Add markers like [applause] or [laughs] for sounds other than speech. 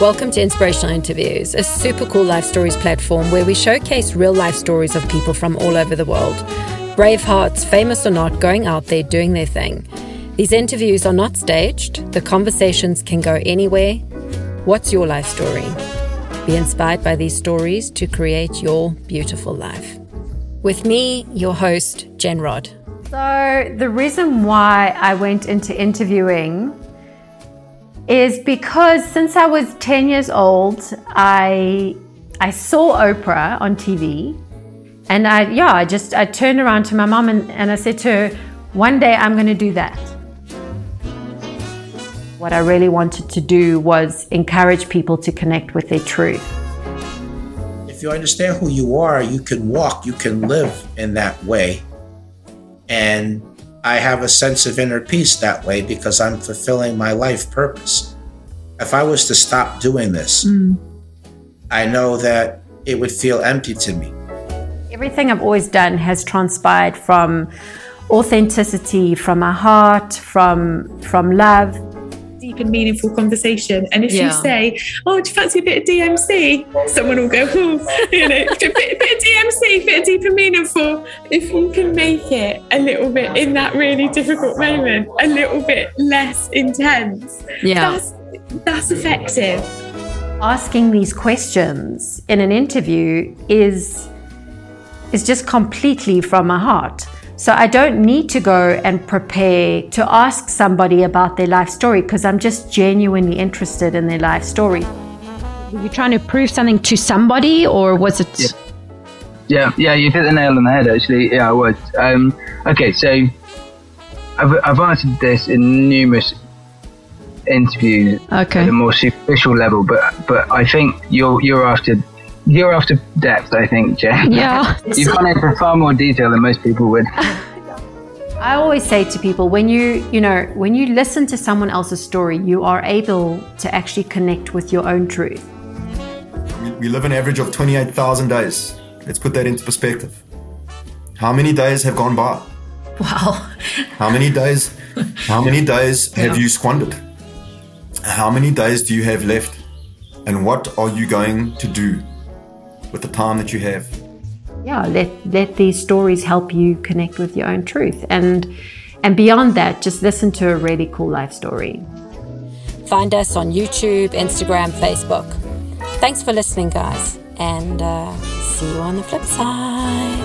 Welcome to Inspirational Interviews, a super cool life stories platform where we showcase real life stories of people from all over the world. Brave hearts, famous or not, going out there doing their thing. These interviews are not staged, the conversations can go anywhere. What's your life story? Be inspired by these stories to create your beautiful life. With me, your host, Jen Rod. So, the reason why I went into interviewing is because since I was 10 years old, I I saw Oprah on TV and I yeah, I just I turned around to my mom and, and I said to her, one day I'm gonna do that. What I really wanted to do was encourage people to connect with their truth. If you understand who you are, you can walk, you can live in that way. And I have a sense of inner peace that way because I'm fulfilling my life purpose. If I was to stop doing this, mm. I know that it would feel empty to me. Everything I've always done has transpired from authenticity, from my heart, from from love deep and meaningful conversation. And if yeah. you say, "Oh, do you fancy a bit of DMC?" Someone will go, "Oh, [laughs] you know, [laughs] a bit, bit of DMC, bit of deep and meaningful." If you can make it a little bit in that really difficult moment, a little bit less intense, yeah, that's that's effective. Asking these questions in an interview is is just completely from my heart. So I don't need to go and prepare to ask somebody about their life story because I'm just genuinely interested in their life story. Were you trying to prove something to somebody or was it? Yeah, yeah, yeah you hit the nail on the head actually. Yeah, I was. Um, okay, so I've, I've answered this in numerous interviews okay. at a more superficial level, but but I think you're you're after you're after depth, I think, Jen. [laughs] Yeah. You've gone into far more detail than most people would. [laughs] I always say to people when you, you know, when you listen to someone else's story, you are able to actually connect with your own truth. We, we live an average of 28,000 days. Let's put that into perspective. How many days have gone by? Wow. How many days? How many [laughs] days have yeah. you squandered? How many days do you have left? And what are you going to do with the time that you have. Yeah, let let these stories help you connect with your own truth. And and beyond that, just listen to a really cool life story. Find us on YouTube, Instagram, Facebook. Thanks for listening, guys, and uh, see you on the flip side.